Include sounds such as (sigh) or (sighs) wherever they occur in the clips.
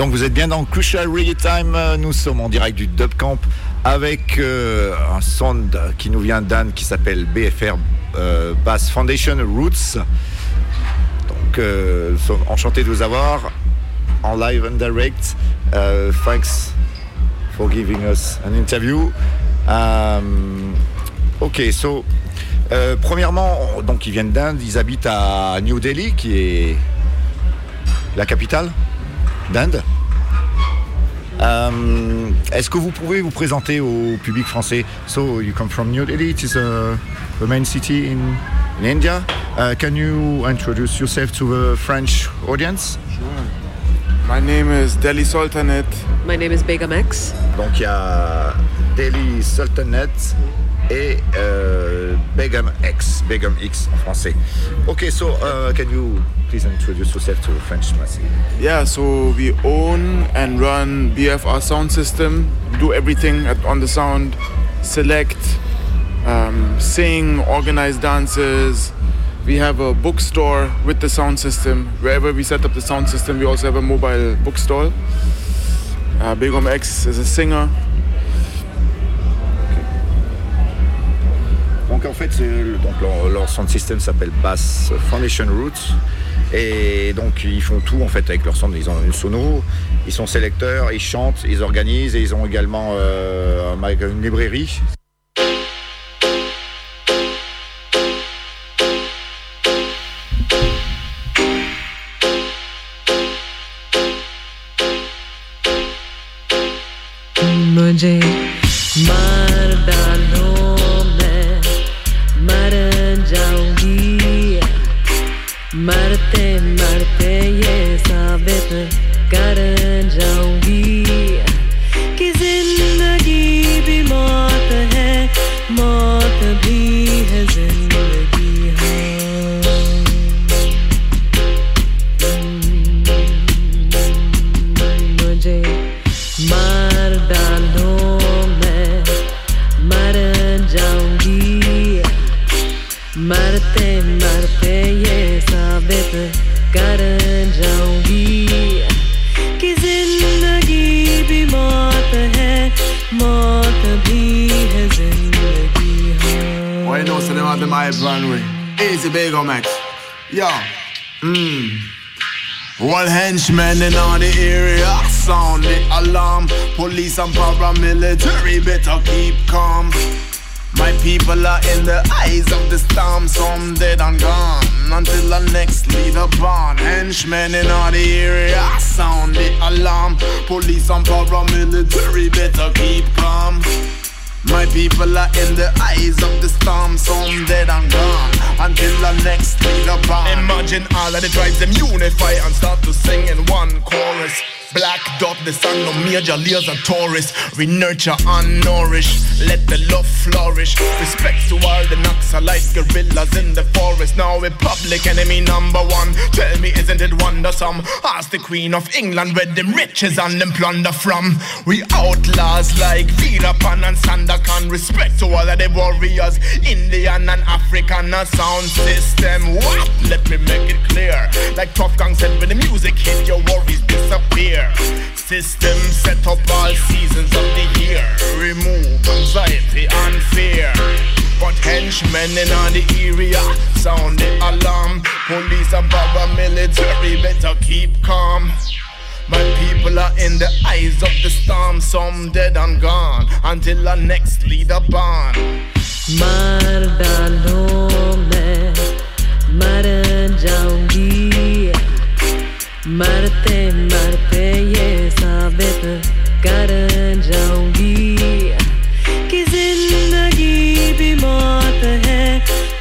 Donc vous êtes bien dans Crucial Reggae Time. Nous sommes en direct du Dub Camp avec euh, un sound qui nous vient d'Anne qui s'appelle BFR euh, Bass Foundation Roots. Donc euh, enchanté de vous avoir en live and direct. thanks for giving us an interview. Ok, so premièrement, donc ils viennent d'Inde, ils habitent à New Delhi, qui est la capitale d'Inde. Euh, Est-ce que vous pouvez vous présenter au public français? So you come from New Delhi, it is a, a main city in, in India. Uh, can you introduce yourself to the French audience? Sure. My name is Delhi Sultanate. My name is Begum X. Donc il y a Delhi Sultanate et euh, Begum X, Begum X en français. Ok, so uh, can you please introduce yourself to French massive? Yeah, so we own and run BFR sound system, do everything at, on the sound, select, um, sing, organize dances. We have a bookstore with the sound system. Wherever we set up the sound system, we also have a mobile bookstore. Uh, Begum X is a singer. donc en fait, l'ensemble sound système s'appelle Bass Foundation Roots. Et donc ils font tout en fait avec leur centre. Ils ont une sono, ils sont sélecteurs, ils chantent, ils organisent et ils ont également euh, une librairie. te Police and paramilitary better keep calm. My people are in the eyes of the storm, some dead and gone until the next leader born. Henchmen in all the area sound the alarm. Police and paramilitary better keep calm. My people are in the eyes of the storm, some dead and gone until the next leader born. Imagine all of the tribes them unify and start to sing in one chorus. Black dot, the sun no major layers of tourists. We nurture and nourish, let the love flourish. Respect to all the Naxalite guerrillas in the forest. Now we're public enemy number one. Tell me, isn't it wondersome? Ask the Queen of England where them riches and them plunder from. We outlaws like Veerappan and Sandakan. Respect to all of the warriors, Indian and African a sound system. What? Let me make it clear. Like Tough Gang said, when the music hit, your worries disappear. System set up all seasons of the year. Remove anxiety and fear. But henchmen in on the area sound the alarm. Police and paramilitary better keep calm. My people are in the eyes of the storm, some dead and gone until our next leader born. Marda no me, मरते मरते ये साबित कर जाऊँगी कि ज़िंदगी भी मौत है,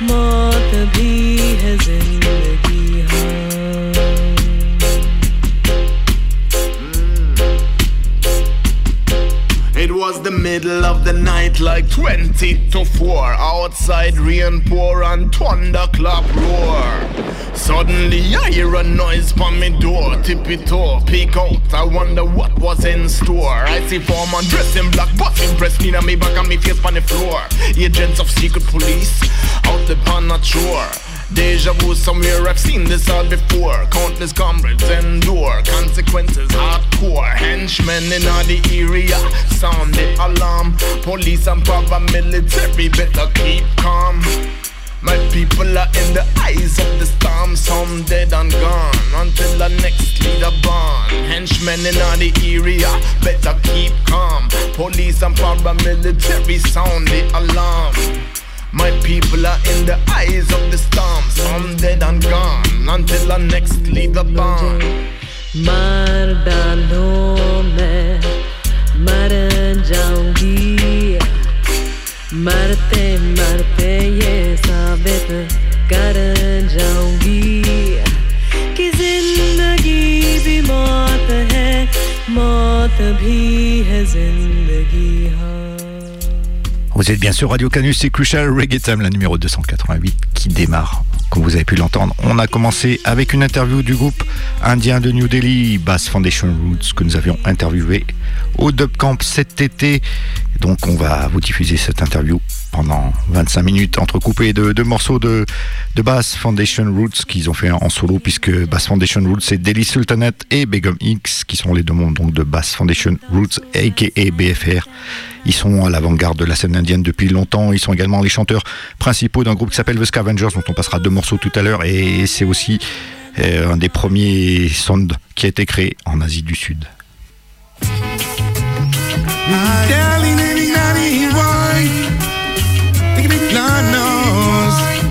मौत भी है ज़िंदगी। Was the middle of the night, like 20 to 4. Outside, rain pour and thunderclap roar. Suddenly, I hear a noise from me door. Tippy toe, peek out. I wonder what was in store. I see four foreman dressed in black, buffing press me on me back and me face on the floor. Agents of secret police out upon a shore. Deja vu somewhere, I've seen this all before. Countless comrades endure consequences hardcore. Henchmen in all the area sound the alarm. Police and paramilitary better keep calm. My people are in the eyes of the storm, some dead and gone until the next leader born. Henchmen in all the area, better keep calm. Police and paramilitary sound the alarm. My people are in the eyes of the storm, some dead and gone until the next leader born. मार डालो मैं मर जाऊँगी मरते मरते ये साबित कर जाऊँगी कि ज़िंदगी भी मौत है मौत भी है ज़िंदगी हाँ Vous êtes bien sur Radio Canus, c'est Crucial Reggae Time, la numéro 288 qui démarre. Comme vous avez pu l'entendre, on a commencé avec une interview du groupe indien de New Delhi, Bass Foundation Roots, que nous avions interviewé au Dub Camp cet été. Donc on va vous diffuser cette interview pendant 25 minutes entrecoupées de deux morceaux de, de Bass Foundation Roots qu'ils ont fait en solo puisque Bass Foundation Roots c'est Delhi Sultanate et Begum X qui sont les deux mondes donc de Bass Foundation Roots aka BFR. Ils sont à l'avant-garde de la scène indienne depuis longtemps. Ils sont également les chanteurs principaux d'un groupe qui s'appelle The Scavengers dont on passera deux morceaux tout à l'heure et c'est aussi euh, un des premiers sondes qui a été créé en Asie du Sud.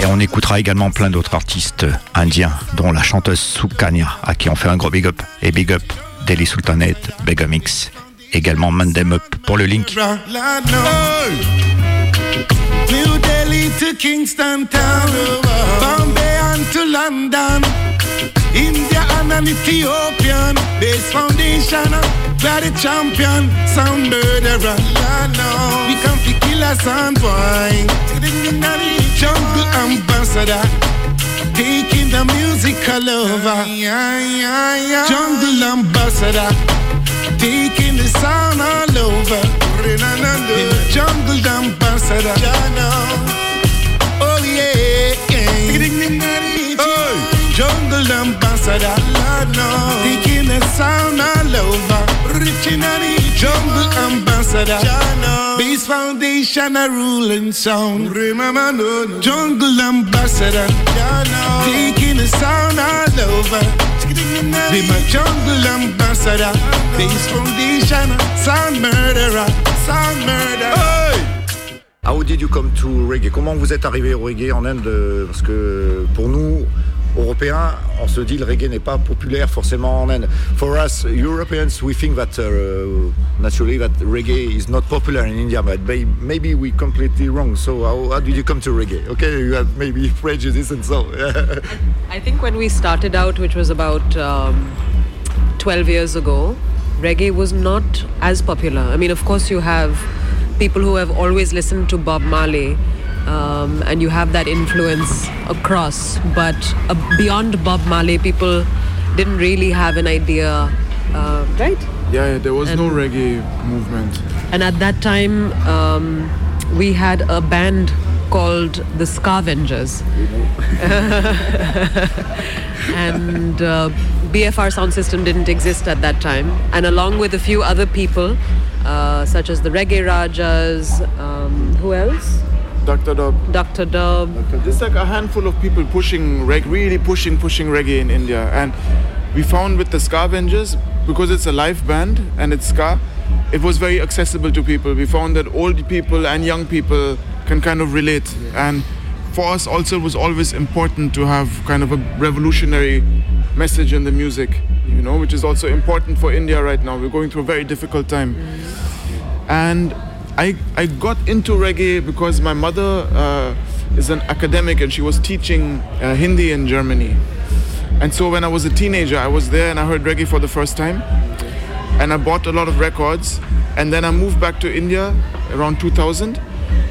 Et on écoutera également plein d'autres artistes indiens, dont la chanteuse Sukanya, à qui on fait un gros big up. Et big up Delhi Sultanate, Begum X, également Mandem Up pour le link. Kill a sound boy, jungle ambassador. Taking the music all over. Jungle ambassador. Taking the sound all over. The jungle ambassador. Oh yeah. Jungle ambassador. Taking the sound all over. Jungle ambassador. Base foundation a ruling sound. Remember no. Jungle ambassador. Taking the sound all over. Be my jungle ambassador. Base foundation. Sound murderer. Sound murderer. How did you come to reggae? Comment vous êtes arrivé au reggae en Inde? Parce que pour nous, Européens, on se dit le reggae n'est pas populaire forcément en Inde. For us, Europeans, we think that uh, naturally that reggae is not popular in India, but maybe we completely wrong. So how, how did you come to reggae? Okay, you have maybe (laughs) prejudice and so. (laughs) I think when we started out, which was about um, 12 years ago, reggae was not as popular. I mean, of course, you have people who have always listened to Bob Marley. Um, and you have that influence across, but uh, beyond Bob Marley, people didn't really have an idea, uh, right? Yeah, yeah, there was no reggae movement. And at that time, um, we had a band called the Ska Vengers. (laughs) and uh, BFR sound system didn't exist at that time. And along with a few other people, uh, such as the Reggae Rajahs, um, who else? Dr. Dub. Dr. Dub. Just like a handful of people pushing reg, really pushing, pushing reggae in India. And we found with the Ska Vengers, because it's a live band and it's ska, it was very accessible to people. We found that old people and young people can kind of relate. And for us also it was always important to have kind of a revolutionary message in the music, you know, which is also important for India right now. We're going through a very difficult time. Mm. And I, I got into reggae because my mother uh, is an academic and she was teaching uh, Hindi in Germany. And so when I was a teenager, I was there and I heard reggae for the first time. And I bought a lot of records. And then I moved back to India around 2000.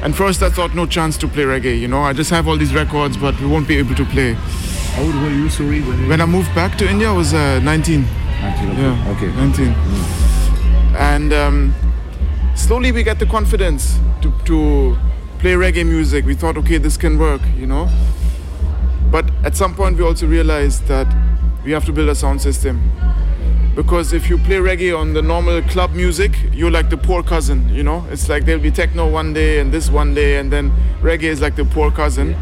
And first I thought no chance to play reggae, you know. I just have all these records, but we won't be able to play. How old were you, sorry? When, When I moved back to India, I was uh, 19. Yeah, Okay. 19. And um, slowly we get the confidence to, to play reggae music. We thought, okay, this can work, you know. But at some point, we also realized that we have to build a sound system. Because if you play reggae on the normal club music, you're like the poor cousin, you know? It's like there'll be techno one day and this one day, and then reggae is like the poor cousin.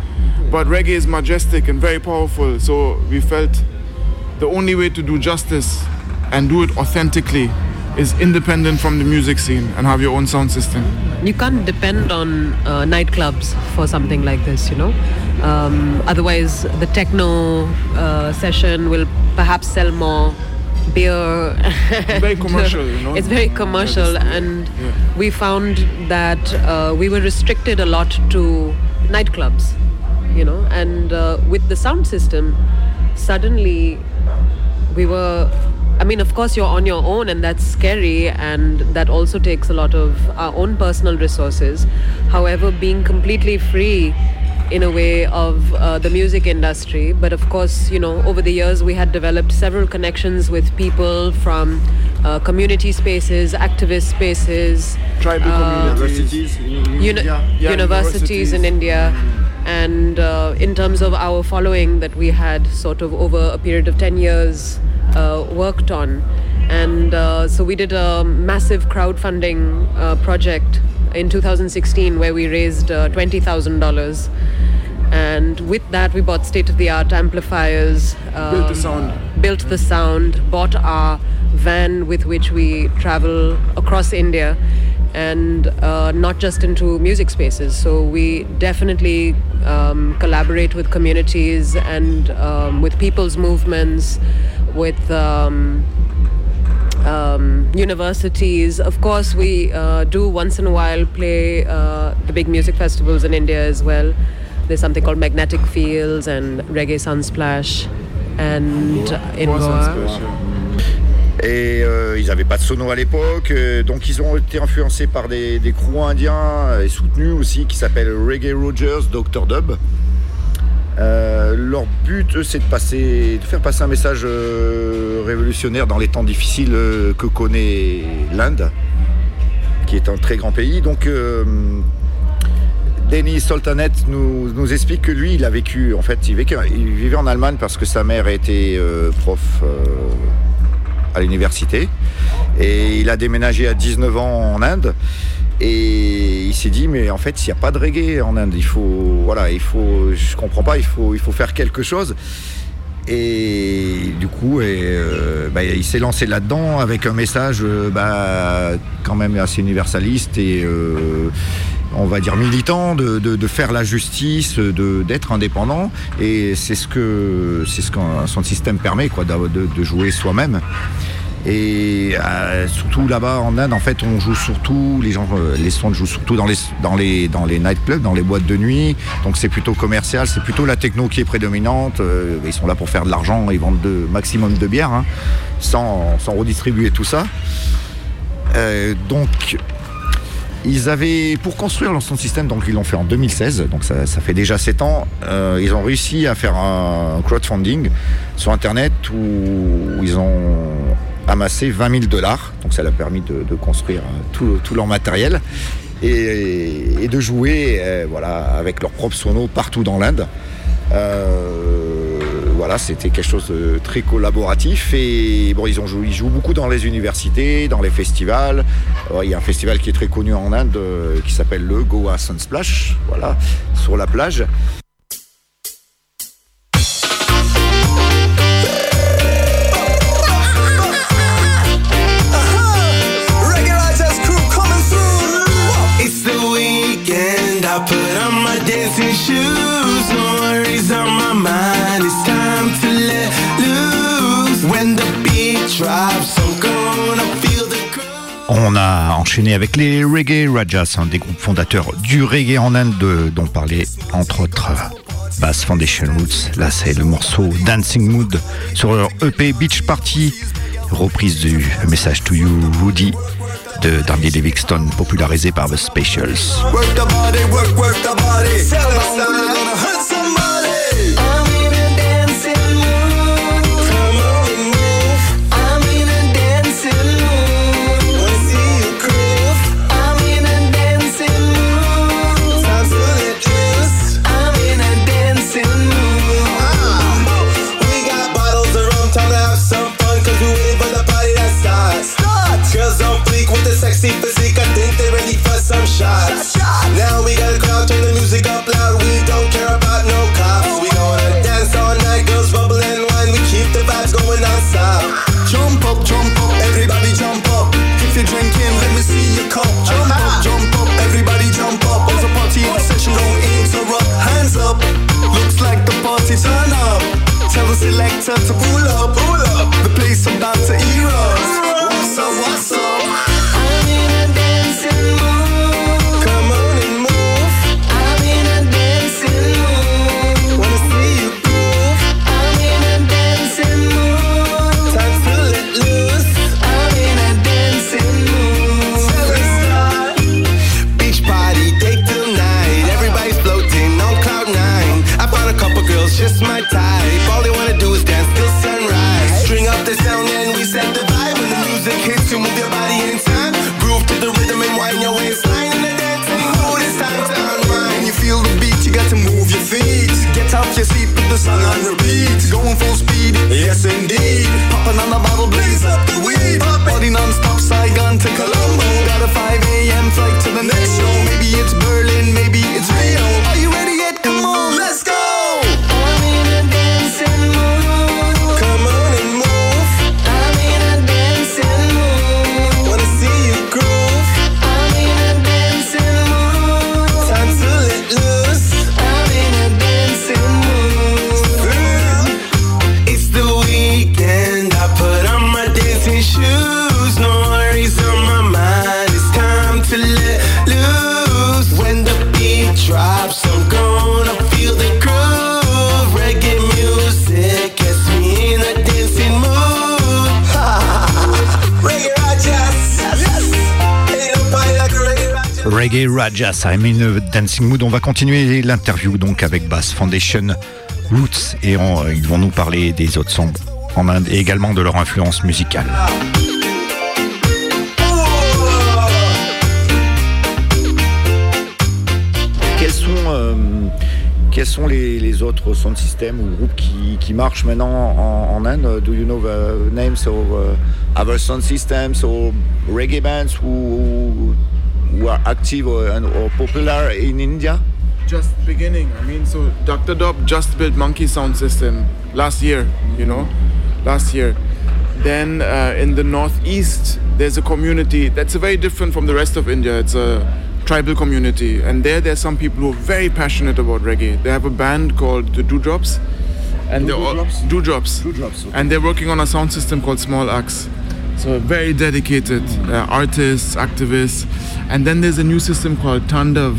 But reggae is majestic and very powerful, so we felt the only way to do justice and do it authentically is independent from the music scene and have your own sound system. You can't depend on uh, nightclubs for something like this, you know. Um, otherwise, the techno uh, session will perhaps sell more beer. Very commercial, you (laughs) know. It's very commercial, Yeah, and yeah. we found that uh, we were restricted a lot to nightclubs, you know. And uh, with the sound system, suddenly we were i mean of course you're on your own and that's scary and that also takes a lot of our own personal resources however being completely free in a way of uh, the music industry but of course you know over the years we had developed several connections with people from uh, community spaces activist spaces Tribal uh, communities. uni- Yeah, universities in universities. India. And uh, in terms of our following that we had sort of over a period of 10 years worked on. And uh, so we did a massive crowdfunding uh, project in 2016 where we raised uh, $20,000. And with that, we bought state of the art amplifiers. Built the um, sound. built the sound, bought our van with which we travel across India, and uh, not just into music spaces. So we definitely um, collaborate with communities and um, with people's movements, with. Um, um, universities. Of course, we uh, do once in a while play uh, the big music festivals in India as well. There's something called Magnetic Fields and Reggae Sunsplash, and uh, in Goa. Et euh, ils n'avaient pas de sono à l'époque, euh, donc ils ont été influencés par des, des crews indiens et soutenus aussi qui s'appellent Reggae Rogers, Dr. Dub. Euh, leur but, eux, c'est de, passer, de faire passer un message euh, révolutionnaire dans les temps difficiles euh, que connaît l'Inde, qui est un très grand pays. Donc, Denis Soltanet nous, nous explique que lui, il a vécu, en fait, il, vivait en Allemagne parce que sa mère était prof à l'université. Et il a déménagé à 19 ans en Inde. Et il s'est dit, mais en fait, il n'y a pas de reggae en Inde. Il faut, voilà, il faut, je comprends pas, il faut, il faut faire quelque chose. Et du coup, et, euh, bah, il s'est lancé là-dedans avec un message euh, bah, quand même assez universaliste et euh, on va dire militant de, de- faire la justice, d'être indépendant. Et c'est ce que c'est ce qu'un son système permet, quoi, de, de jouer soi-même. Et euh, surtout là-bas en Inde, en fait, on joue surtout, les gens, euh, les sons jouent surtout dans les, dans les, dans les nightclubs, dans les boîtes de nuit. Donc c'est plutôt commercial, c'est plutôt la techno qui est prédominante. Euh, ils sont là pour faire de l'argent, ils vendent de maximum de bière, hein, sans, sans redistribuer tout ça. Donc ils avaient, pour construire leur son système, donc ils l'ont fait en 2016, donc ça, fait déjà 7 ans, ils ont réussi à faire un crowdfunding sur Internet où ils ont amassé 20 000 dollars, donc ça leur a permis de, construire euh, tout, leur matériel et, de jouer euh, voilà, avec leurs propres sonos partout dans l'Inde. Euh, voilà, c'était quelque chose de très collaboratif et bon, ils ont ils jouent beaucoup dans les universités, dans les festivals. Il y a un festival qui est très connu en Inde qui s'appelle le Goa Sunsplash, voilà, sur la plage. On a enchaîné avec les Reggae Rajas, un des groupes fondateurs du reggae en Inde, de- dont parlait entre autres Bass Foundation Roots. Là, c'est le morceau Dancing Mood sur leur EP Beach Party, reprise du Message to You Woody de Darby Livingston, popularisé par The Specials. Work body, work, Reggae Rajas, I'm in a dancing mood. On va continuer l'interview donc avec Bass Foundation Roots et on- ils vont nous parler des autres sons en Inde et également de leur influence musicale. Quels sont, euh, sont les, autres sound systems ou groupes qui, marchent maintenant en, Inde? Do you know the names of uh, other sound systems or reggae bands who are active or, and- or popular in India? just beginning. I mean, so Dr. Dub just built Monkey Sound System last year, you know, last year. Then uh, in the northeast, there's a community that's very different from the rest of India. It's a tribal community, and there there's some people who are very passionate about reggae. They have a band called the Dewdrops, and they're all Dewdrops, and they're working on a sound system called Small Axe. So very dedicated uh, artists, activists, and then there's a new system called Tandav.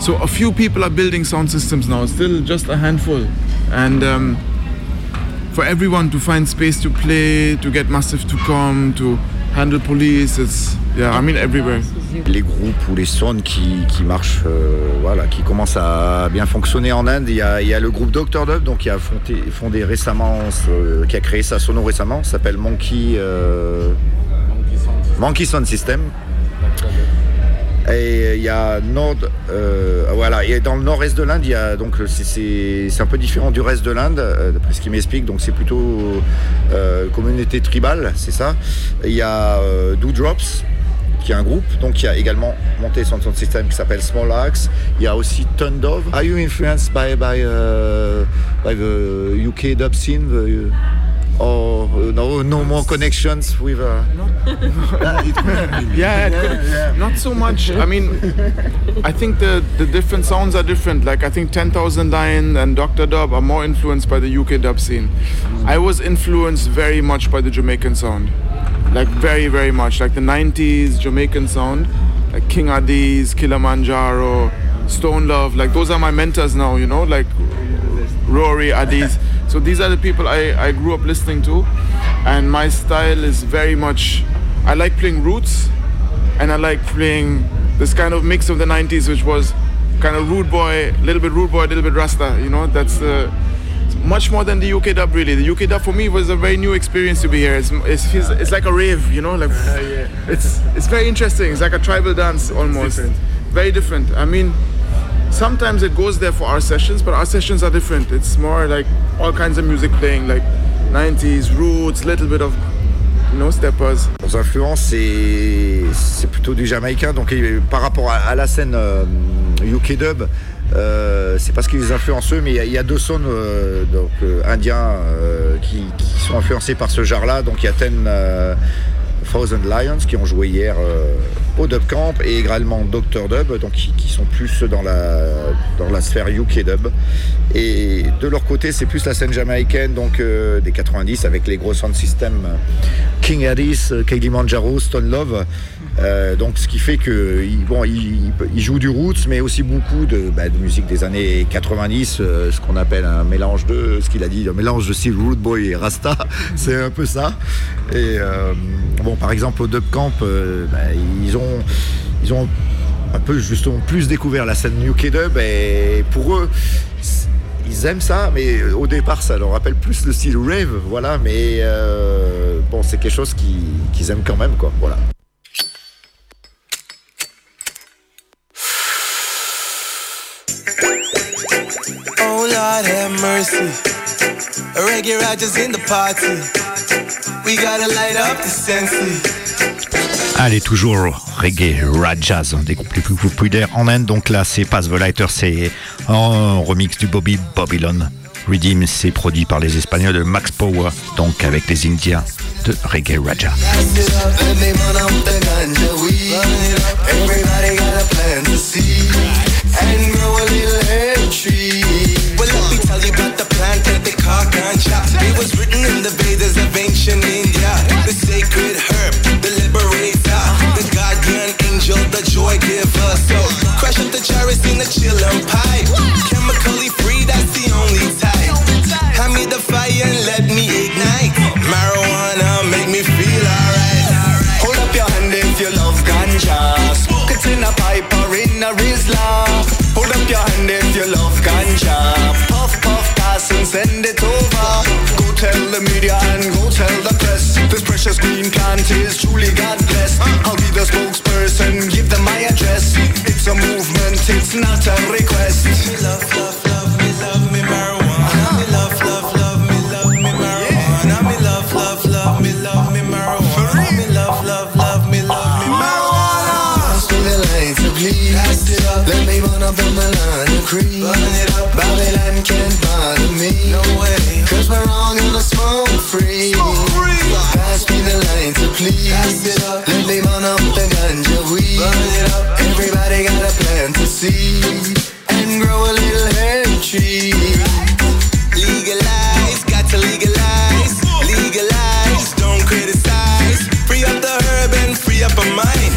So a few people are building sound systems now, still just a handful, and um, for everyone to find space to play, to get Massive to come, to Les groupes ou les sons qui, qui marchent, euh, voilà, qui commencent à bien fonctionner en Inde. Il y a, il y a le groupe Dr. Dub, donc qui a fondé, fondé récemment, qui a créé sa sono récemment, s'appelle Monkey, euh, Monkey Sound System. Et il y a Nord, euh, voilà, et dans le nord-est de l'Inde, il y a donc c'est- un peu différent du reste de l'Inde, euh, d'après ce qu'il m'explique. Donc c'est plutôt euh, communauté tribale, c'est ça. Il y a euh, Drops, qui est un groupe, donc il y a également monté son son système qui s'appelle Small Axe. Il y a aussi Tundove. Are you influenced by by uh, by the UK dub scene? The, or uh, no no more connections with? Uh, (laughs) Yeah, it could- not so much. I mean, I think the, the different sounds are different. Like I think 10,000 Lion and Dr. Dub are more influenced by the UK dub scene. I was influenced very much by the Jamaican sound. Like very, very much. Like the 90s Jamaican sound. Like King Addies, Kilimanjaro, Stone Love. Like those are my mentors now, you know? Like Rory, Adiz. So these are the people I, I grew up listening to. And my style is very much, I like playing roots and I like playing this kind of mix of the 90s, which was kind of rude boy, a little bit rude boy, a little bit Rasta, you know, that's the, much more than the UK dub really. The UK dub for me was a very new experience to be here. It's, it's, it's, it's like a rave, you know, like Uh, yeah. it's it's very interesting. It's like a tribal dance almost. different. Very different. I mean, sometimes it goes there for our sessions, but our sessions are different. It's more like all kinds of music playing, like 90s roots, little bit of know steppers. Leurs influences, c'est plutôt du jamaïcain. Donc par rapport à, à la scène euh, UK dub, euh, c'est parce qu'ils influencent eux, mais il y y, a deux sons euh, donc, euh, indiens euh, qui, qui sont influencés par ce genre-là. Donc il y a Ten euh, Thousand Lions qui ont joué hier au Dub Camp et également Dr Dub, donc qui, qui sont plus dans la, dans la sphère UK Dub. Et de leur côté, c'est plus la scène jamaïcaine, donc euh, des 90 avec les gros sound systems euh, King Harris, euh, Kilimanjaro, Stone Love. Donc ce qui fait que bon, il, il joue du roots, mais aussi beaucoup de, bah, musique des années 90, euh, ce qu'on appelle un mélange de, ce qu'il a dit, un mélange de style root boy et rasta, (laughs) c'est un peu ça. Et bon, par exemple au Dub Camp, bah, ils ont, ils ont un peu justement plus découvert la scène UK Dub et pour eux ils aiment ça mais au départ ça leur rappelle plus le style rave voilà mais euh, bon c'est quelque chose qui- qu'ils aiment quand même quoi voilà Oh Lord have mercy. We gotta light up the. Allez, toujours reggae, jazz, hein, des groupes les plus populaires en Inde. Donc là, c'est Pass the Lighter, c'est un remix du Bobby Babylon. Redeem, c'est produit par les Espagnols de Max Power, donc avec les Indiens de Reggae Raja. The joy giver. So crush up the cherries in the chillin' pipe. Chemically free, that's the only type. Hand me the fire and let me ignite. Marijuana make me feel alright. Hold up your hand if you love ganja. Smoke it in a pipe or in a Rizla. Hold up your hand if you love ganja. Puff, puff, pass and send it over. Go tell the media and go tell the press. This precious green plant is truly God blessed. I'll it's not a request. Plan to see and grow a little herb tree. Legalize, got to legalize. Legalize, don't criticize. Free up the herb and free up a mind.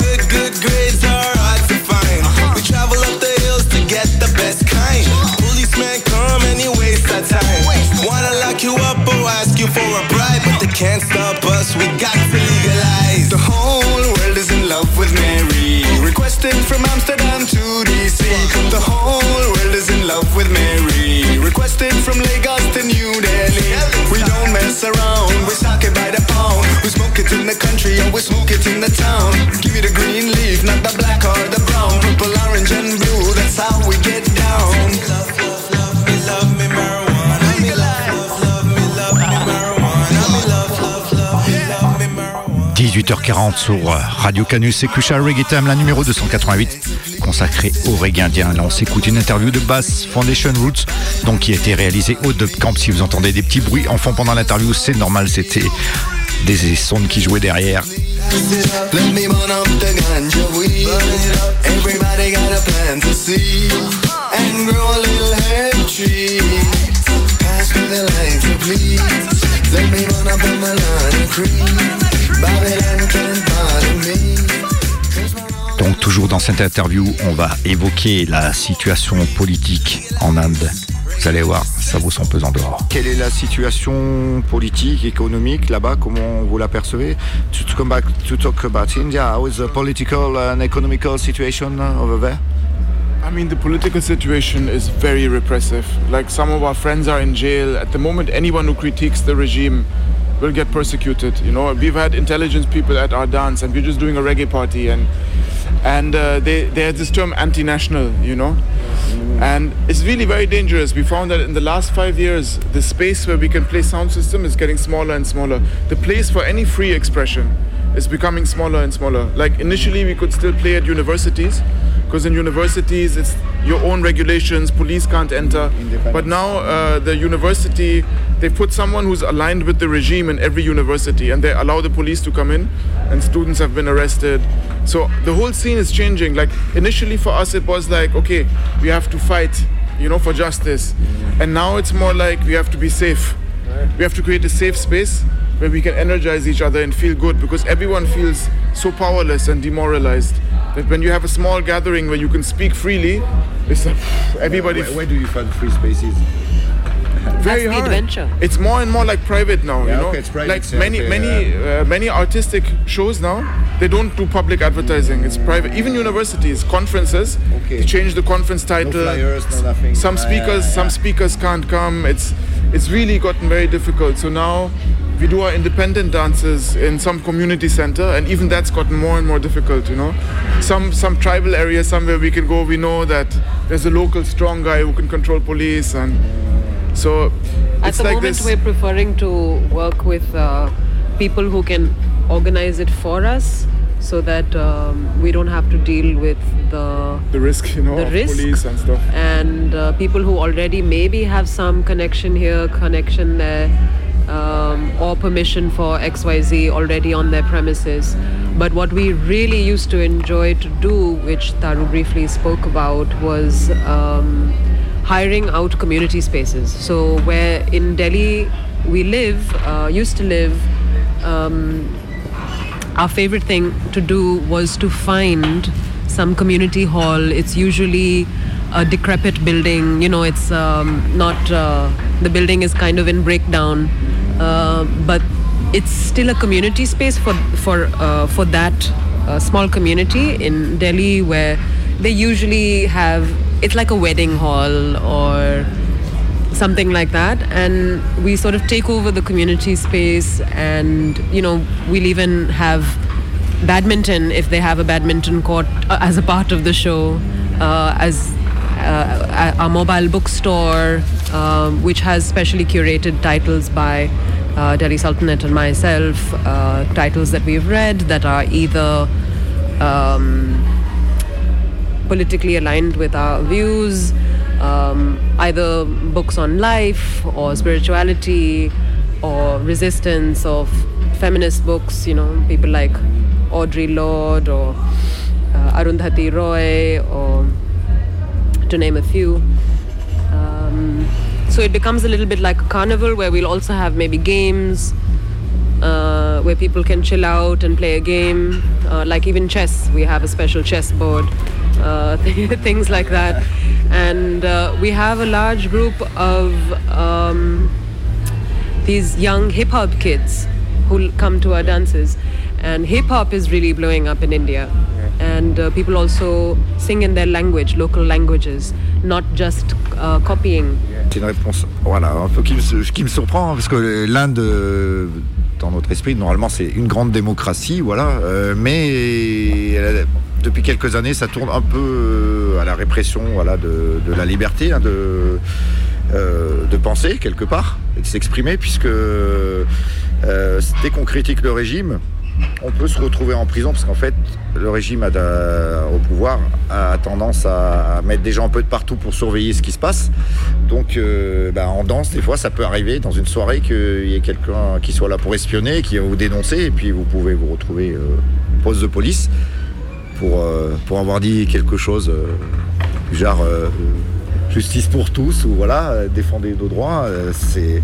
Good, good grades are hard to find. We travel up the hills to get the best kind. Policemen come and you waste our time. Wanna lock you up or ask you for a bribe, but they can't stop love with Mary. Marijuana. 18h40 sur Radio Canus, c'est Crucial Reggae Time, la numéro 288, consacré au reggae indien. Là, on s'écoute une interview de Bass Foundation Roots, donc qui a été réalisée au Dub Camp. Si vous entendez des petits bruits en fond pendant l'interview, c'est normal, c'était des sons qui jouaient derrière. Donc toujours dans cette interview, on va évoquer la situation politique en Inde Vous allez voir, ça vaut son pesant d'or. Quelle est la situation politique, économique là-bas? Comment vous l'apercevez to, to come back to talk about India, how is the political and economical situation over there? I mean, the political situation is very repressive. Like some of our friends are in jail. At the moment, anyone who critiques the regime will get persecuted. You know, we've had intelligence people at our dance, and we're just doing a reggae party, and and uh, they had this term anti-national. You know, and it's really very dangerous. We found that in the last five years, the space where we can play sound system is getting smaller and smaller. The place for any free expression is becoming smaller and smaller. Like initially, we could still play at universities because in universities it's your own regulations police can't enter but now uh, the university they put someone who's aligned with the regime in every university and they allow the police to come in and students have been arrested so the whole scene is changing. Like initially for us it was like okay we have to fight you know for justice. And now it's more like we have to be safe. We have to create a safe space where we can energize each other and feel good because everyone feels so powerless and demoralized that when you have a small gathering where you can speak freely, it's like (sighs) everybody. Where, where do you find free spaces (laughs) very the hard. adventure. It's more and more like private now. Yeah, you know, okay, it's private, like yeah, many okay, many uh, many artistic shows now. They don't do public advertising. It's private. Even universities, conferences, Okay. they change the conference title. flyers, no nothing. Some Yeah, speakers, yeah, some speakers can't come. It's it's really gotten very difficult. So now we do our independent dances in some community center, and even that's gotten more and more difficult. You know, some some tribal area somewhere we can go. We know that there's a local strong guy who can control police, and so At it's the like moment, this. we're preferring to work with uh, people who can organize it for us so that um, we don't have to deal with the the risk, you know, the of risk. police and stuff. and uh, people who already maybe have some connection here, connection there, um, or permission for XYZ already on their premises. But what we really used to enjoy to do, which Taru briefly spoke about, was um, hiring out community spaces. So, where in Delhi we live, uh, used to live, um, our favorite thing to do was to find some community hall. It's usually a decrepit building. You know, it's um, not uh, the building is kind of in breakdown, uh, but it's still a community space for for uh, for that uh, small community in Delhi where they usually have it's like a wedding hall or something like that. And we sort of take over the community space and you know we'll even have badminton if they have a badminton court uh, as a part of the show uh, as uh, a, mobile bookstore um, which has specially curated titles by uh, Delhi Sultanate and myself uh, titles that we've read that are either um, politically aligned with our views, um, either books on life or spirituality or resistance of feminist books, you know, people like Audre Lorde or uh, Arundhati Roy or to name a few. Um, so it becomes a little bit like a carnival where we'll also have maybe games uh, where people can chill out and play a game, uh, like even chess. We have a special chess board, uh, (laughs) things like that. And uh, we have a large group of um, these young hip hop kids who come to our dances. And hip hop is really blowing up in India. And uh, people also sing in their language, local languages, not just uh, copying. C'est une réponse, voilà, un peu qui me, qui me surprend, parce que l'Inde, dans notre esprit, normalement, c'est une grande démocratie, voilà, euh, mais elle a- depuis quelques années, ça tourne un peu euh, à la répression, voilà, de, la liberté, hein, de, euh, de penser quelque part, et de s'exprimer, puisque euh, dès qu'on critique le régime, on peut se retrouver en prison parce qu'en fait, le régime au pouvoir a tendance à mettre des gens un peu de partout pour surveiller ce qui se passe. Donc, bah, en danse, des fois, ça peut arriver dans une soirée qu'il y ait quelqu'un qui soit là pour espionner, qui va vous dénoncer, et puis vous pouvez vous retrouver euh, poste de police pour, euh, pour avoir dit quelque chose euh, genre euh, justice pour tous ou voilà, défendez nos droits. c'est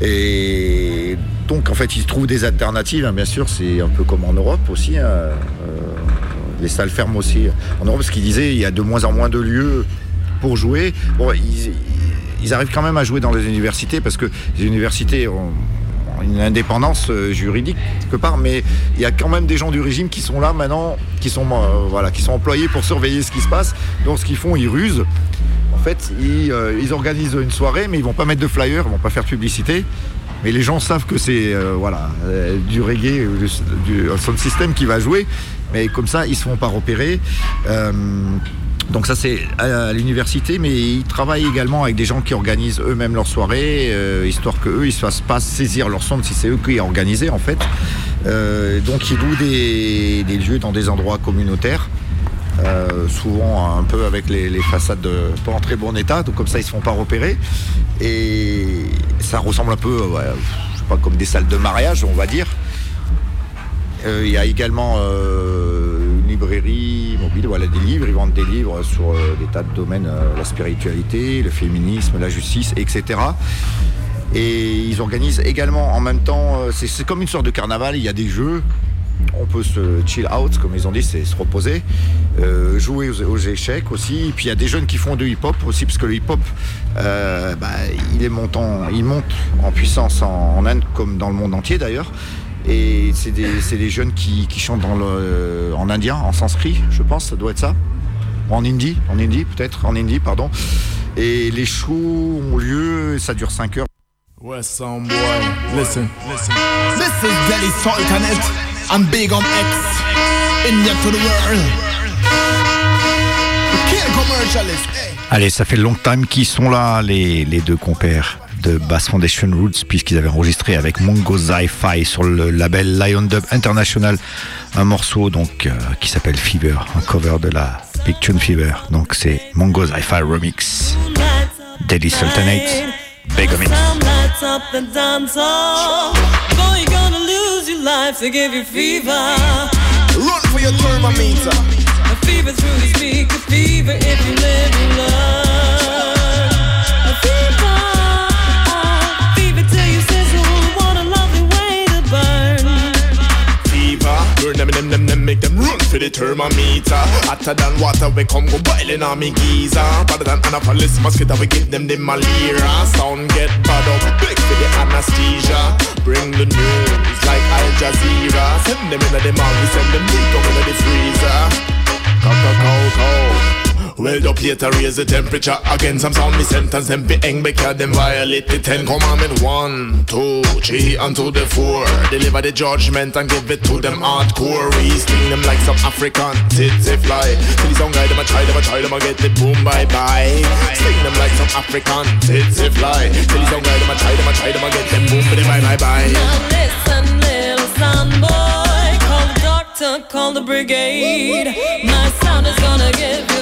et donc en fait, il se trouve des alternatives. hein, bien sûr, c'est un peu comme en Europe aussi. hein, les salles ferment aussi en Europe, parce qu'ils disaient il y a de moins en moins de lieux pour jouer. Bon, ils, ils arrivent quand même à jouer dans les universités parce que les universités ont une indépendance euh, juridique quelque part, mais il y a quand même des gens du régime qui sont là maintenant, qui sont, euh, voilà, qui sont employés pour surveiller ce qui se passe. Donc ce qu'ils font, ils rusent. En fait, ils, euh, organisent une soirée, mais ils vont pas mettre de flyer, ils vont pas faire de publicité. Mais les gens savent que c'est voilà du reggae, du, du sound system qui va jouer. Mais comme ça, ils se font pas repérer. Donc ça c'est à l'université, mais ils travaillent également avec des gens qui organisent eux-mêmes leurs soirées, euh, histoire que eux ils ne se fassent pas saisir leur sonde si c'est eux qui ont organisé en fait. Euh, donc ils louent des, lieux dans des endroits communautaires. euh, souvent un peu avec les, façades de, pas en très bon état, donc comme ça ils se font pas repérer. Et ça ressemble un peu, sais pas, comme des salles de mariage, on va dire. Il y a également mobile, voilà des livres, ils vendent des livres sur euh, des tas de domaines, euh, la spiritualité, le féminisme, la justice, etc. Et ils organisent également en même temps, euh, c'est comme une sorte de carnaval, il y a des jeux, on peut se chill out, comme ils ont dit, c'est se reposer, jouer aux, échecs aussi. Et puis il y a des jeunes qui font du hip-hop aussi, parce que le hip-hop, bah, il est montant, il monte en puissance en, en Inde comme dans le monde entier d'ailleurs. Et c'est des, c'est des jeunes qui, qui chantent dans le, en indien, en sanskrit, je pense, ça doit être ça. Ou En hindi, en hindi peut-être, en hindi, pardon. Et les shows ont lieu, ça dure 5 heures. West Sound boy, listen, listen. This is Delhi Sultanate. I'm big on X. India to the world. Kill commercialist. Hey. Allez, ça fait long time qu'ils sont là, les, les deux compères de Bass Foundation Roots, puisqu'ils avaient enregistré avec Mongo Zi-Fi sur le label Lion Dub International un morceau donc euh, qui s'appelle Fever, un cover de la Big Tune Fever. Donc c'est Mongo Zi-Fi Remix, Daily Sultanate, Begomix. Run for your thermometer. A fever through fever if you live. A fever them, them, them, them, make them run for the thermometer. Hotter than water, we come go boiling on me geezer. Better than Anopheles mosquito, we give them the malaria. Sound get bad up, big for the anesthesia. Bring the news like Al Jazeera. Send them in the mouth, we send them deep down in the freezer. Cow, cow, cow, cow. Well, the plate raise the temperature again. Some sound me sentence them be eng because them violate the ten commandment. One, two, three, and to the four. Deliver the judgment and give it to them hardcore. We sting them like some African tsetse fly. Till the sound guy them a try, them a try, them a get the boom bye bye. Sting them like some African tsetse fly. Till the sound guy them a try, them a try, them a get them boom bye bye bye. Now listen, little son boy. Call the doctor, call the brigade. My sound is gonna give you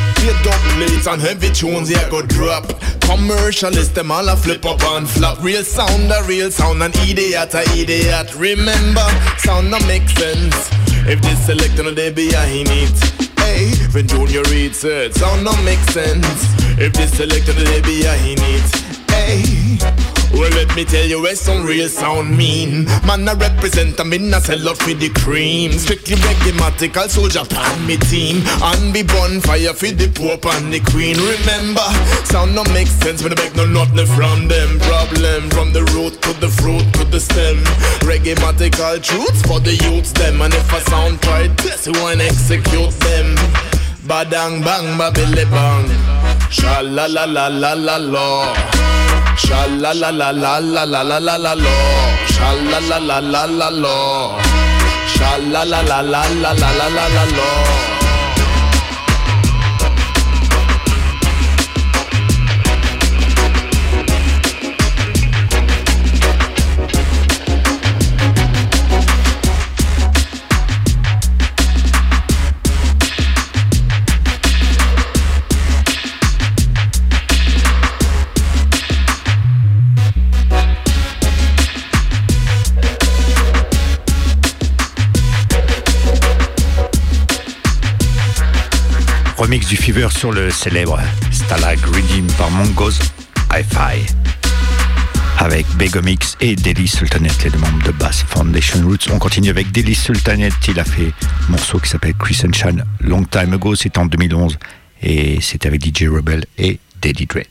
Play dub plates and heavy tunes, yeah, go drop. Commercialist, them all a flip up and flop. Real sound, a real sound, an idiot, a idiot. Remember, sound not make sense. If this no be a in it. Hey, when Junior reads it, sound not make sense. If this no be a in it. Hey. Well, let me tell you where some real sound mean. Man, I represent a me not sell out for the cream. Strictly reggae soldier pan me team. And be bonfire for the pope and the queen. Remember, sound no make sense when I beg no nothing from them. Problem from the root to the fruit to the stem. Reggae truths for the youths them. And if a sound try this, you wanna execute them. Badang bang, babili bang. Sha la la la la la la. Sha la la la la la la la la la la. Sha la la la la la la. Sha la la la la la la la la la la. Remix du Fever sur le célèbre Stalag Redeem par Mongo's Hi-Fi. Avec Begomix et Deli Sultanette, les deux membres de Bass Foundation Roots. On continue avec Deli Sultanette. Il a fait un morceau qui s'appelle Crescent Shine Long Time Ago. C'était en 2011. Et c'était avec DJ Rebel et Daddy Dread.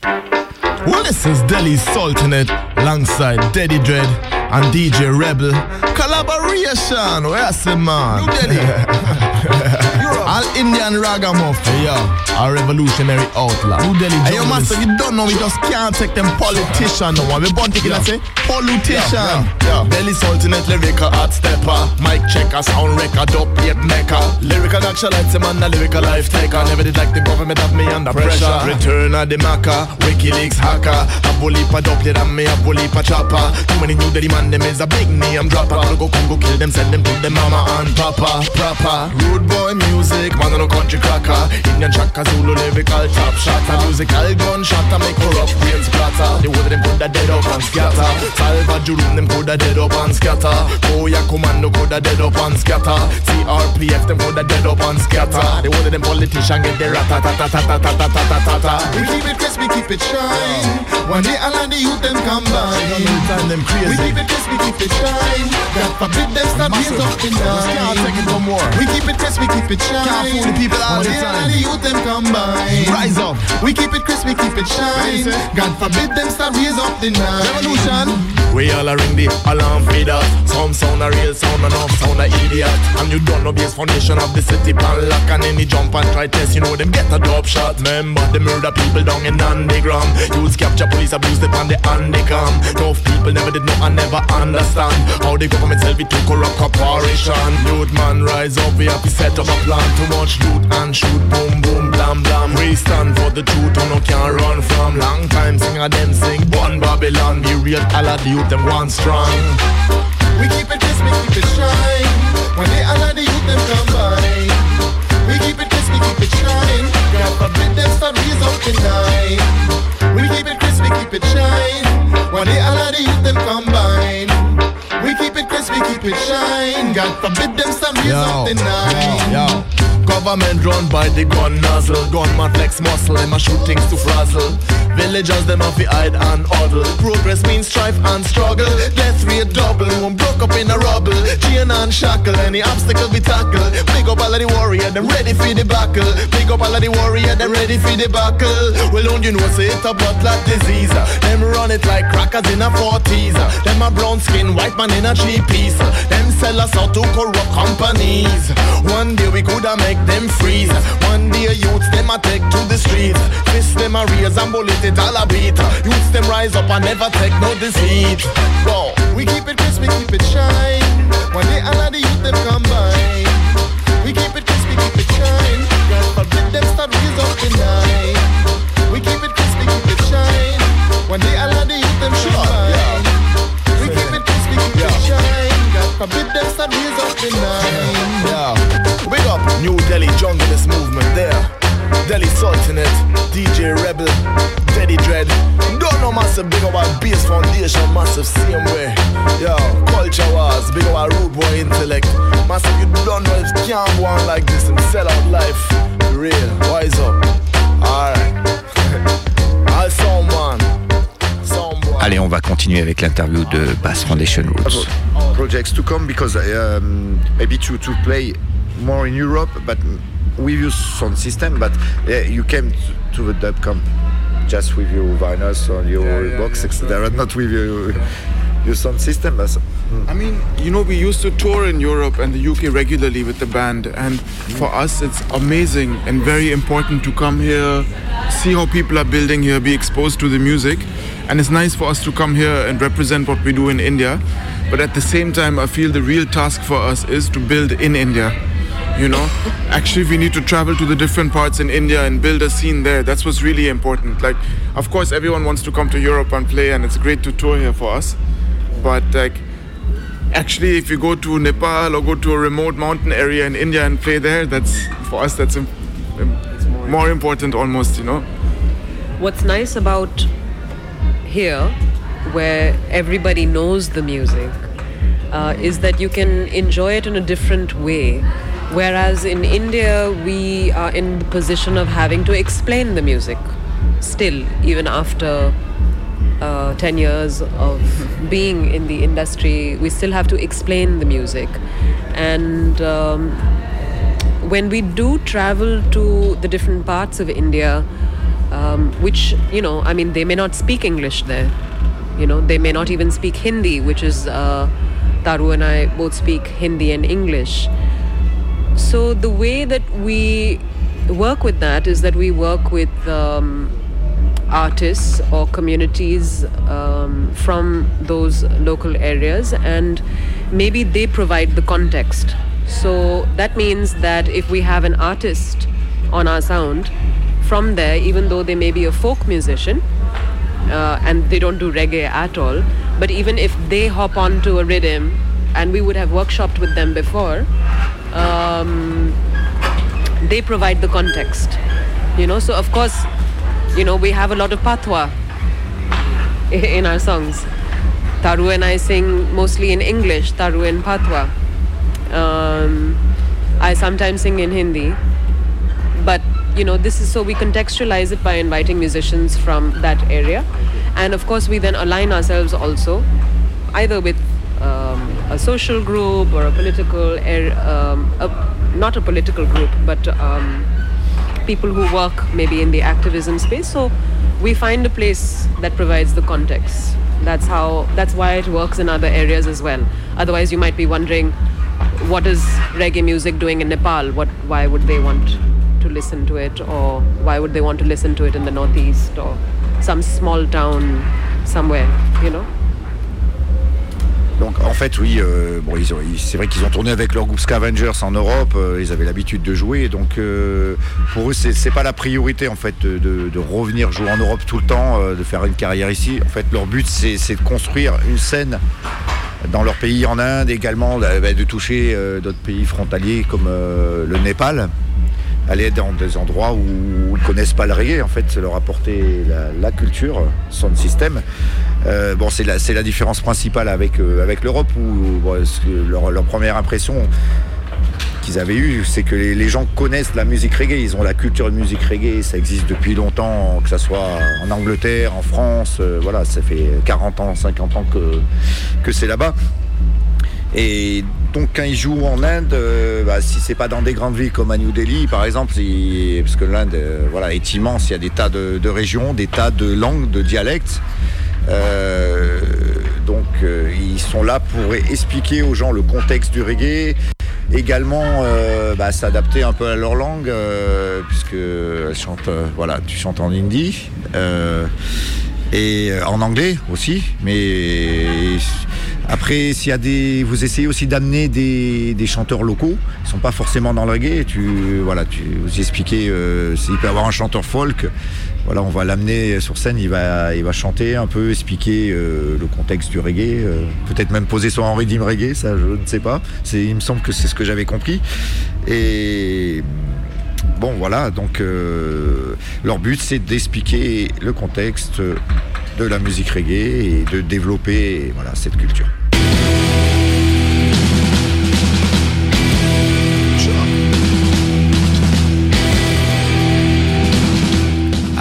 Well, is Delhi Sultanate alongside Dread? And DJ Rebel. Collaboration, where's the man? New Delhi. (laughs) All Indian ragamuffin, yeah. A revolutionary outlaw. New Delhi Hey, yo, master, you don't know, we just can't take them politician no one. We born taking yeah. say, politician. Yeah, yeah, yeah. Delhi Sultanate, lyrical art stepper. Mic checker, sound record, upbeat maker. Lyrical action, like man, a lyrical life taker. Never did like the government have me under pressure. pressure. Return of the maca, WikiLeaks hacker. A bully pa doublet and me a bully pa chopper. Too many New Delhi man, them is a big name dropper. Gonna go Congo, kill them, send them to the mama and papa. Proper, rude boy music, man no country cracker. Indian Shaka Zulu lyrical top shotter. Musical gunshot to make corrupt brains splatter. The way them coulda dead up and scatter. Salwa Judum them coulda dead up and scatter. Koya Commando coulda dead up and scatter. CRPF them coulda dead up and scatter. The way them politician get the rat ta ta ta ta ta ta ta ta ta ta. We keep it crisp, we keep it shine. One day all of the youth them combine. Them crazy. We keep it crisp, we keep it shine. God forbid them start raise up in nine. We keep it crisp, we keep it shine. Can't fool the people all the time. the youth them combine. Rise up. We keep it crisp, we keep it shine. God forbid them start raise up the nine. Revolution. We all are in the alarm feeder. Some sound a real sound, enough sound a idiot. And you don't know Bass Foundation of the city pan lock. And any jump and try test, you know them get a dope shot. Remember the murder people down in underground. Use capture police abuse them on the undercam. Tough people never did know and never understand how the government self it to corrupt corporation. Youth man rise up, we have to set up a plan. Too much loot and shoot, boom boom, blam blam. We stand for the truth, and no can run from. Long time sing a them sing, one Babylon. Be real, all of the youth them one strong. We keep it crisp, we keep it shine. When they all of the youth them combine. We keep it crisp, we keep it shine. God forbid them start raise up the night. We keep it crisp, we keep it shine. When they all of the youth them combine. We keep it crisp, we keep it shine. God forbid them start raise up the night. Yo, yo. Government run by the gun nozzle. Gunman flex muscle, them a shoot things to frazzle. Villagers them have to hide and huddle. Progress means strife and struggle. Death rate double, one broke up in a rubble. Chain and shackle, any obstacle we tackle. Big up all of the warrior, them ready for the battle. Big up all of the warrior, them ready for the battle. Well don't you know say it a like disease? Them run it like crackers in a 40s Them a brown skin, white man in a cheap piece Them sell us out to corrupt companies. One day we coulda make them freeze. One day youths them a take to the streets Fist them a raise and bullet it all a beat. Youths them rise up and never take no defeat Go, we keep it crisp, we keep it shine. One day all of the youth them combine. We keep it crisp, we keep it shine. God forbid them start raise up the forbid them the night Yeah, up New Delhi Junglist movement there Delhi Sultanate, DJ Rebel, Daddy Dread. Don't know massive, big up our base foundation, massive same way. Yo, culture wars, big up our rude boy intellect. Massive, you don't know it can't go on like this and sell out life. Real, wise up. Alright. (laughs) I'll someone. Allez, on va continuer avec l'interview de Bass Foundation Roots. Projects to come because um, maybe to, to play more in Europe, but we use sound system. But uh, you came to the dub camp just with your vinyls or your Yeah, yeah, box, yeah, etc. Not with your your sound system. But, mm. I mean, you know, we used to tour in Europe and the UK regularly with the band, and for us, it's amazing and very important to come here, see how people are building here, be exposed to the music, and it's nice for us to come here and represent what we do in India. But at the same time, I feel the real task for us is to build in India. You know, (laughs) actually, we need to travel to the different parts in India and build a scene there. That's what's really important. Like, of course, everyone wants to come to Europe and play, and it's great to tour here for us. But like, actually, if you go to Nepal or go to a remote mountain area in India and play there, that's for us. That's im- im- more important, almost. You know. What's nice about here, where everybody knows the music, uh, is that you can enjoy it in a different way. Whereas in India, we are in the position of having to explain the music still, even after uh, 10 years of being in the industry, we still have to explain the music. And um, when we do travel to the different parts of India, um, which, you know, I mean, they may not speak English there. You know, they may not even speak Hindi, which is, uh, Taru and I both speak Hindi and English. So the way that we work with that is that we work with um, artists or communities um, from those local areas and maybe they provide the context. So that means that if we have an artist on our sound from there, even though they may be a folk musician, uh, and they don't do reggae at all. But even if they hop onto a rhythm, and we would have workshopped with them before, um, they provide the context. You know, so of course, you know, we have a lot of patwa (laughs) in our songs. Taru and I sing mostly in English, Taru and Patwa. Um, I sometimes sing in Hindi, you know this is so we contextualize it by inviting musicians from that area. And of course we then align ourselves also either with um, a social group or a political ar- um, a, not a political group but um, people who work maybe in the activism space. So we find a place that provides the context. That's how that's why it works in other areas as well. Otherwise you might be wondering what is reggae music doing in nepal? What why would they want listen to it or why would they want to listen to it in the northeast or some small town somewhere you know? Donc en fait oui, euh, c'est vrai qu'ils ont tourné avec leur groupe Scavengers en Europe, euh, ils avaient l'habitude de jouer, donc euh, pour eux c'est pas la priorité en fait de, revenir jouer en Europe tout le temps, de faire une carrière ici. En fait leur but c'est de construire une scène dans leur pays en Inde également, de, bah, de toucher d'autres pays frontaliers comme le Népal aller dans des endroits où ils connaissent pas le reggae en fait c'est leur apporter la, culture son système Euh, bon c'est la, la différence principale avec, euh, avec l'Europe où ce leur, première impression qu'ils avaient eue c'est que les, gens connaissent la musique reggae. Ils ont la culture de musique reggae ça existe depuis longtemps que ça soit en Angleterre en France euh, voilà ça fait 40 ans 50 ans que, que c'est là-bas. Et donc quand ils jouent en Inde, euh, bah, si c'est pas dans des grandes villes comme à New Delhi par exemple, parce que l'Inde euh, voilà, est immense, il y a des tas de, régions, des tas de langues, de dialectes. Euh, donc euh, ils sont là pour expliquer aux gens le contexte du reggae, également bah, s'adapter un peu à leur langue, puisque voilà, tu chantes en hindi. et en anglais aussi, mais après, s'il y a des, vous essayez aussi d'amener des, chanteurs locaux, ils sont pas forcément dans le reggae. Tu, voilà, tu vous expliquez euh, s'il peut avoir un chanteur folk. Voilà, on va l'amener sur scène, il va, il va chanter un peu, expliquer euh, le contexte du reggae, euh, peut-être même poser son en rythme reggae, ça je ne sais pas. Il me semble que c'est ce que j'avais compris. Et bon, voilà, donc euh, leur but c'est d'expliquer le contexte de la musique reggae et de développer voilà, cette culture.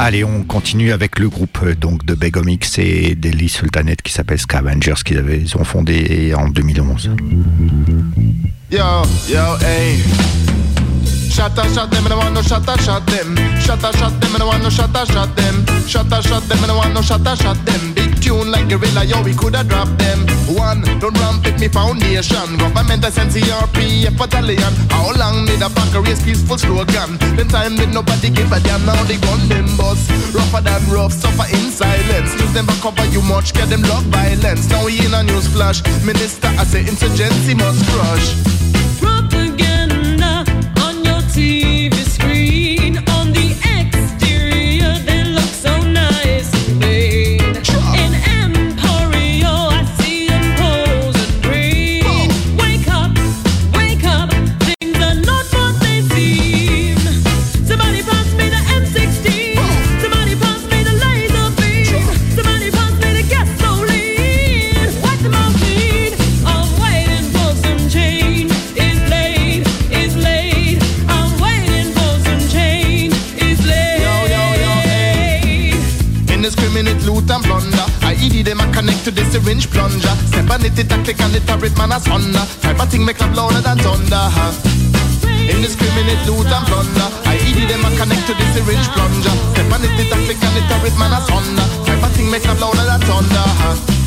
Allez, on continue avec le groupe euh, donc de Begomix et d'Eli Sultanette qui s'appelle Scavengers qu'ils ils ont fondé en 2011. Yo, yo, hey. Shot a shot them, I don't want no shot a shot them. Shot a shot them, I don't want no shot a shot them. Shot a shot them, I don't want no shot a shot them. Big tune like gorilla, yo, we coulda dropped them. One, don't ramp with me foundation. Government I send CRP, battalion. How long did a back a race peaceful slogan? Then time did nobody give a damn. Now they gun them bust. Rougher than rough, suffer in silence. News back cover you much, get them love violence. Now we in a news flash. Minister, I say insurgency must crush. Syringe plunger. Step on it, it a click and it a rip man a sunder. Type of thing make up louder than thunder. Huh? Indiscriminate loot and plunder. IED them a connect to the syringe plunger. Step on it, it a click and it a rip man a sunder. Type of thing make up louder than thunder. Huh?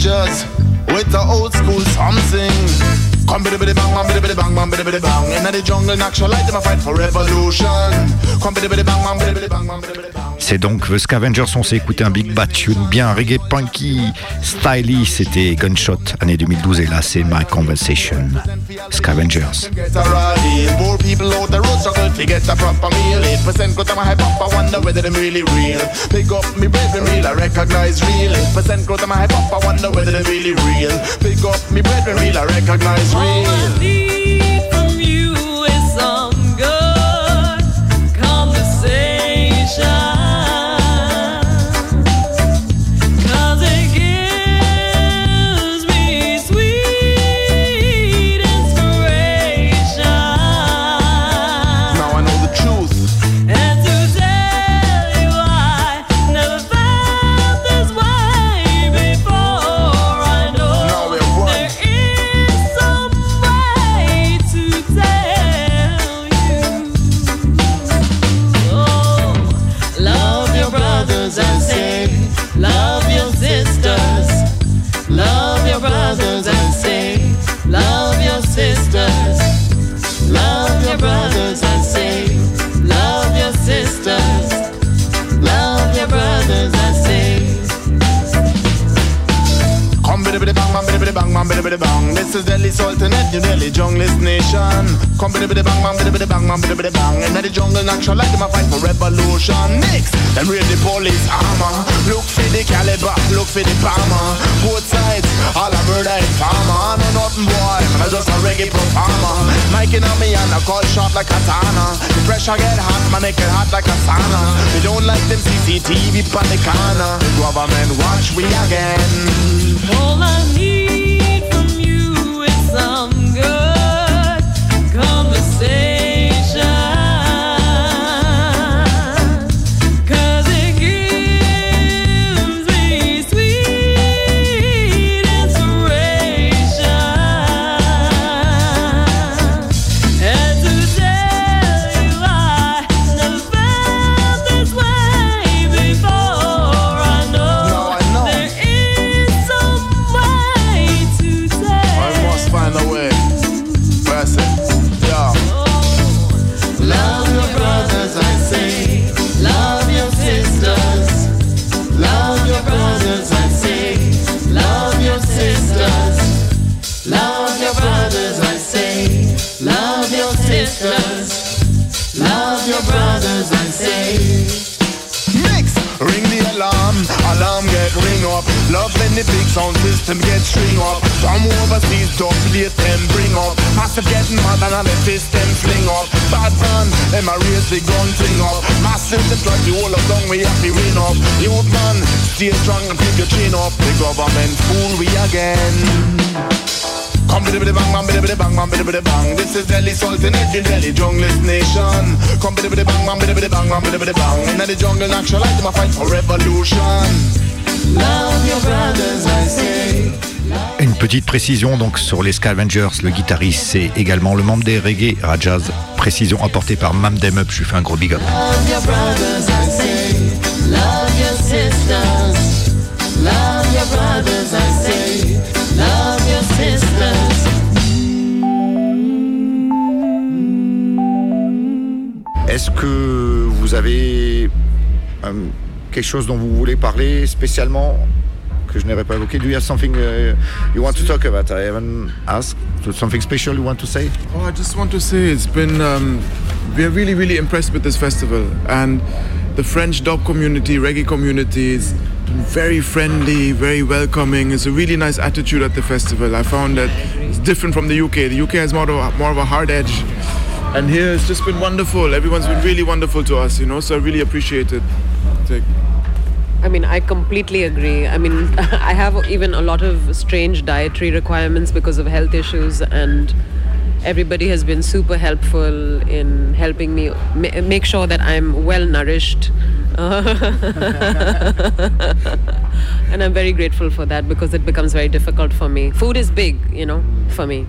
Ska Vengers with the old school something. Come biddy biddy bang, biddy biddy bang, biddy biddy bang. Inna the jungle, natural light, them a fight for revolution. Come biddy biddy bang, biddy biddy bang, bang biddy biddy bang. C'est donc The Scavengers, on s'est écouté un Big Bad Tune bien reggae punky, styly, c'était Gunshot, année 2012, et là c'est My Conversation. Scavengers. Come biddy biddy bang, bang biddy biddy bang, bang biddy biddy bang. Inna the jungle, natural like them a fight for revolution. Next, them raid the police armor. Look for the caliber, look for the bomber. Both sides, all murder and farmer. I know nothing boy, man, I just a reggae performer. Mike in on me and I call sharp like a katana. The pressure get hot, man, it get hot like a sauna. We don't like them CCTV the corner. Government watch we again. All I need from you is some good Love when the big sound system get string up. From overseas, top plate them bring up. Massive getting mad and all the fist them fling up. Bad man, them a raise the gun thing up. Massive the try to hold us down, we have to win up. Youth man, stay strong and keep your chin up. The government fool we again. Come biddy biddy bang bang biddy biddy bang bang biddy biddy bang. This is Delhi Sultanate Delhi junglist nation. Come biddy biddy bang bang biddy biddy bang bang biddy biddy bang. Inna the jungle natural light, my fight for revolution. Une petite précision donc sur les Scavengers, le guitariste c'est également le membre des Reggae Rajas. Précision apportée par Mam Dem Up, je lui fais un gros big up. Est-ce que vous avez euh, quelque chose dont vous voulez parler spécialement que je n'aurais pas évoqué Do you have something uh, you want to talk about? I haven't asked. So something special you want to say? Oh, I just want to say it's been. Um, we're really, really impressed with this festival, and the French dub community, reggae community is very friendly, very welcoming. It's a really nice attitude at the festival. I found that it's different from the UK. The UK has more of a, more of a hard edge, and here it's just been wonderful. Everyone's been really wonderful to us, you know. So I really appreciate it. I mean, I completely agree. I mean, (laughs) I have even a lot of strange dietary requirements because of health issues, and everybody has been super helpful in helping me ma- make sure that I'm well nourished. (laughs) and I'm very grateful for that because it becomes very difficult for me. Food is big, you know, for me.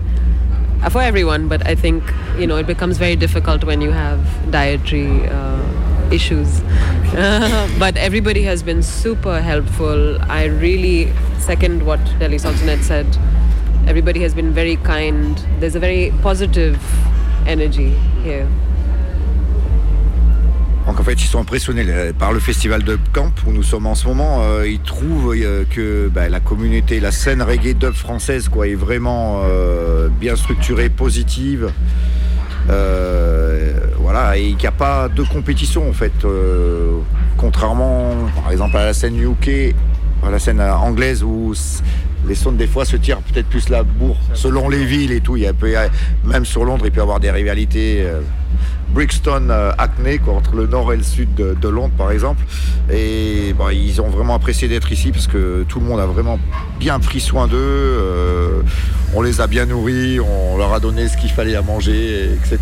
Uh, For everyone, but I think, you know, it becomes very difficult when you have dietary uh, issues. but everybody has been super helpful. I really second what Delhi Sultanate said. Everybody has been very kind. There's a very positive energy here. Donc en fait, ils sont impressionnés euh, par le festival Dub Camp où nous sommes en ce moment. Euh, ils trouvent euh, que bah, la communauté, la scène reggae dub française, quoi, est vraiment euh, bien structurée, positive. Euh, voilà, et qu'il n'y a pas de compétition en fait. Euh, contrairement, par exemple, à la scène UK, à la scène anglaise où les sons des fois se tirent peut-être plus la bourre selon les villes et tout. Y même sur Londres, il peut y avoir des rivalités. euh, Brixton, euh, Hackney, quoi, entre le nord et le sud de, Londres, par exemple. Et bah, ils ont vraiment apprécié d'être ici parce que tout le monde a vraiment bien pris soin d'eux. euh, on les a bien nourris, on leur a donné ce qu'il fallait à manger, etc.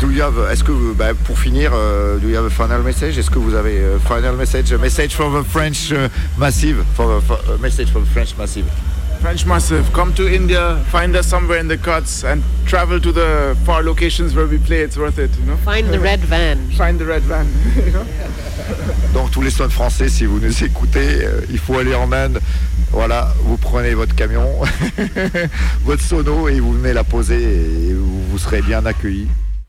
do you have- Est-ce que, bah, pour finir, euh, do you have a final message? Est-ce que vous avez a final message, a message from the French uh, Massive, for, for- a message from the French Massive French Massive, come to India, find us somewhere in the cuts, and travel to the far locations where we play. It's worth it, you know? Find the red van. Find the red van. (laughs) you know? Donc tous les sons français, si vous nous écoutez, euh, il faut aller en Inde. Voilà, vous prenez votre camion, (laughs) votre sono et vous venez la poser et vous, vous serez bien accueillis.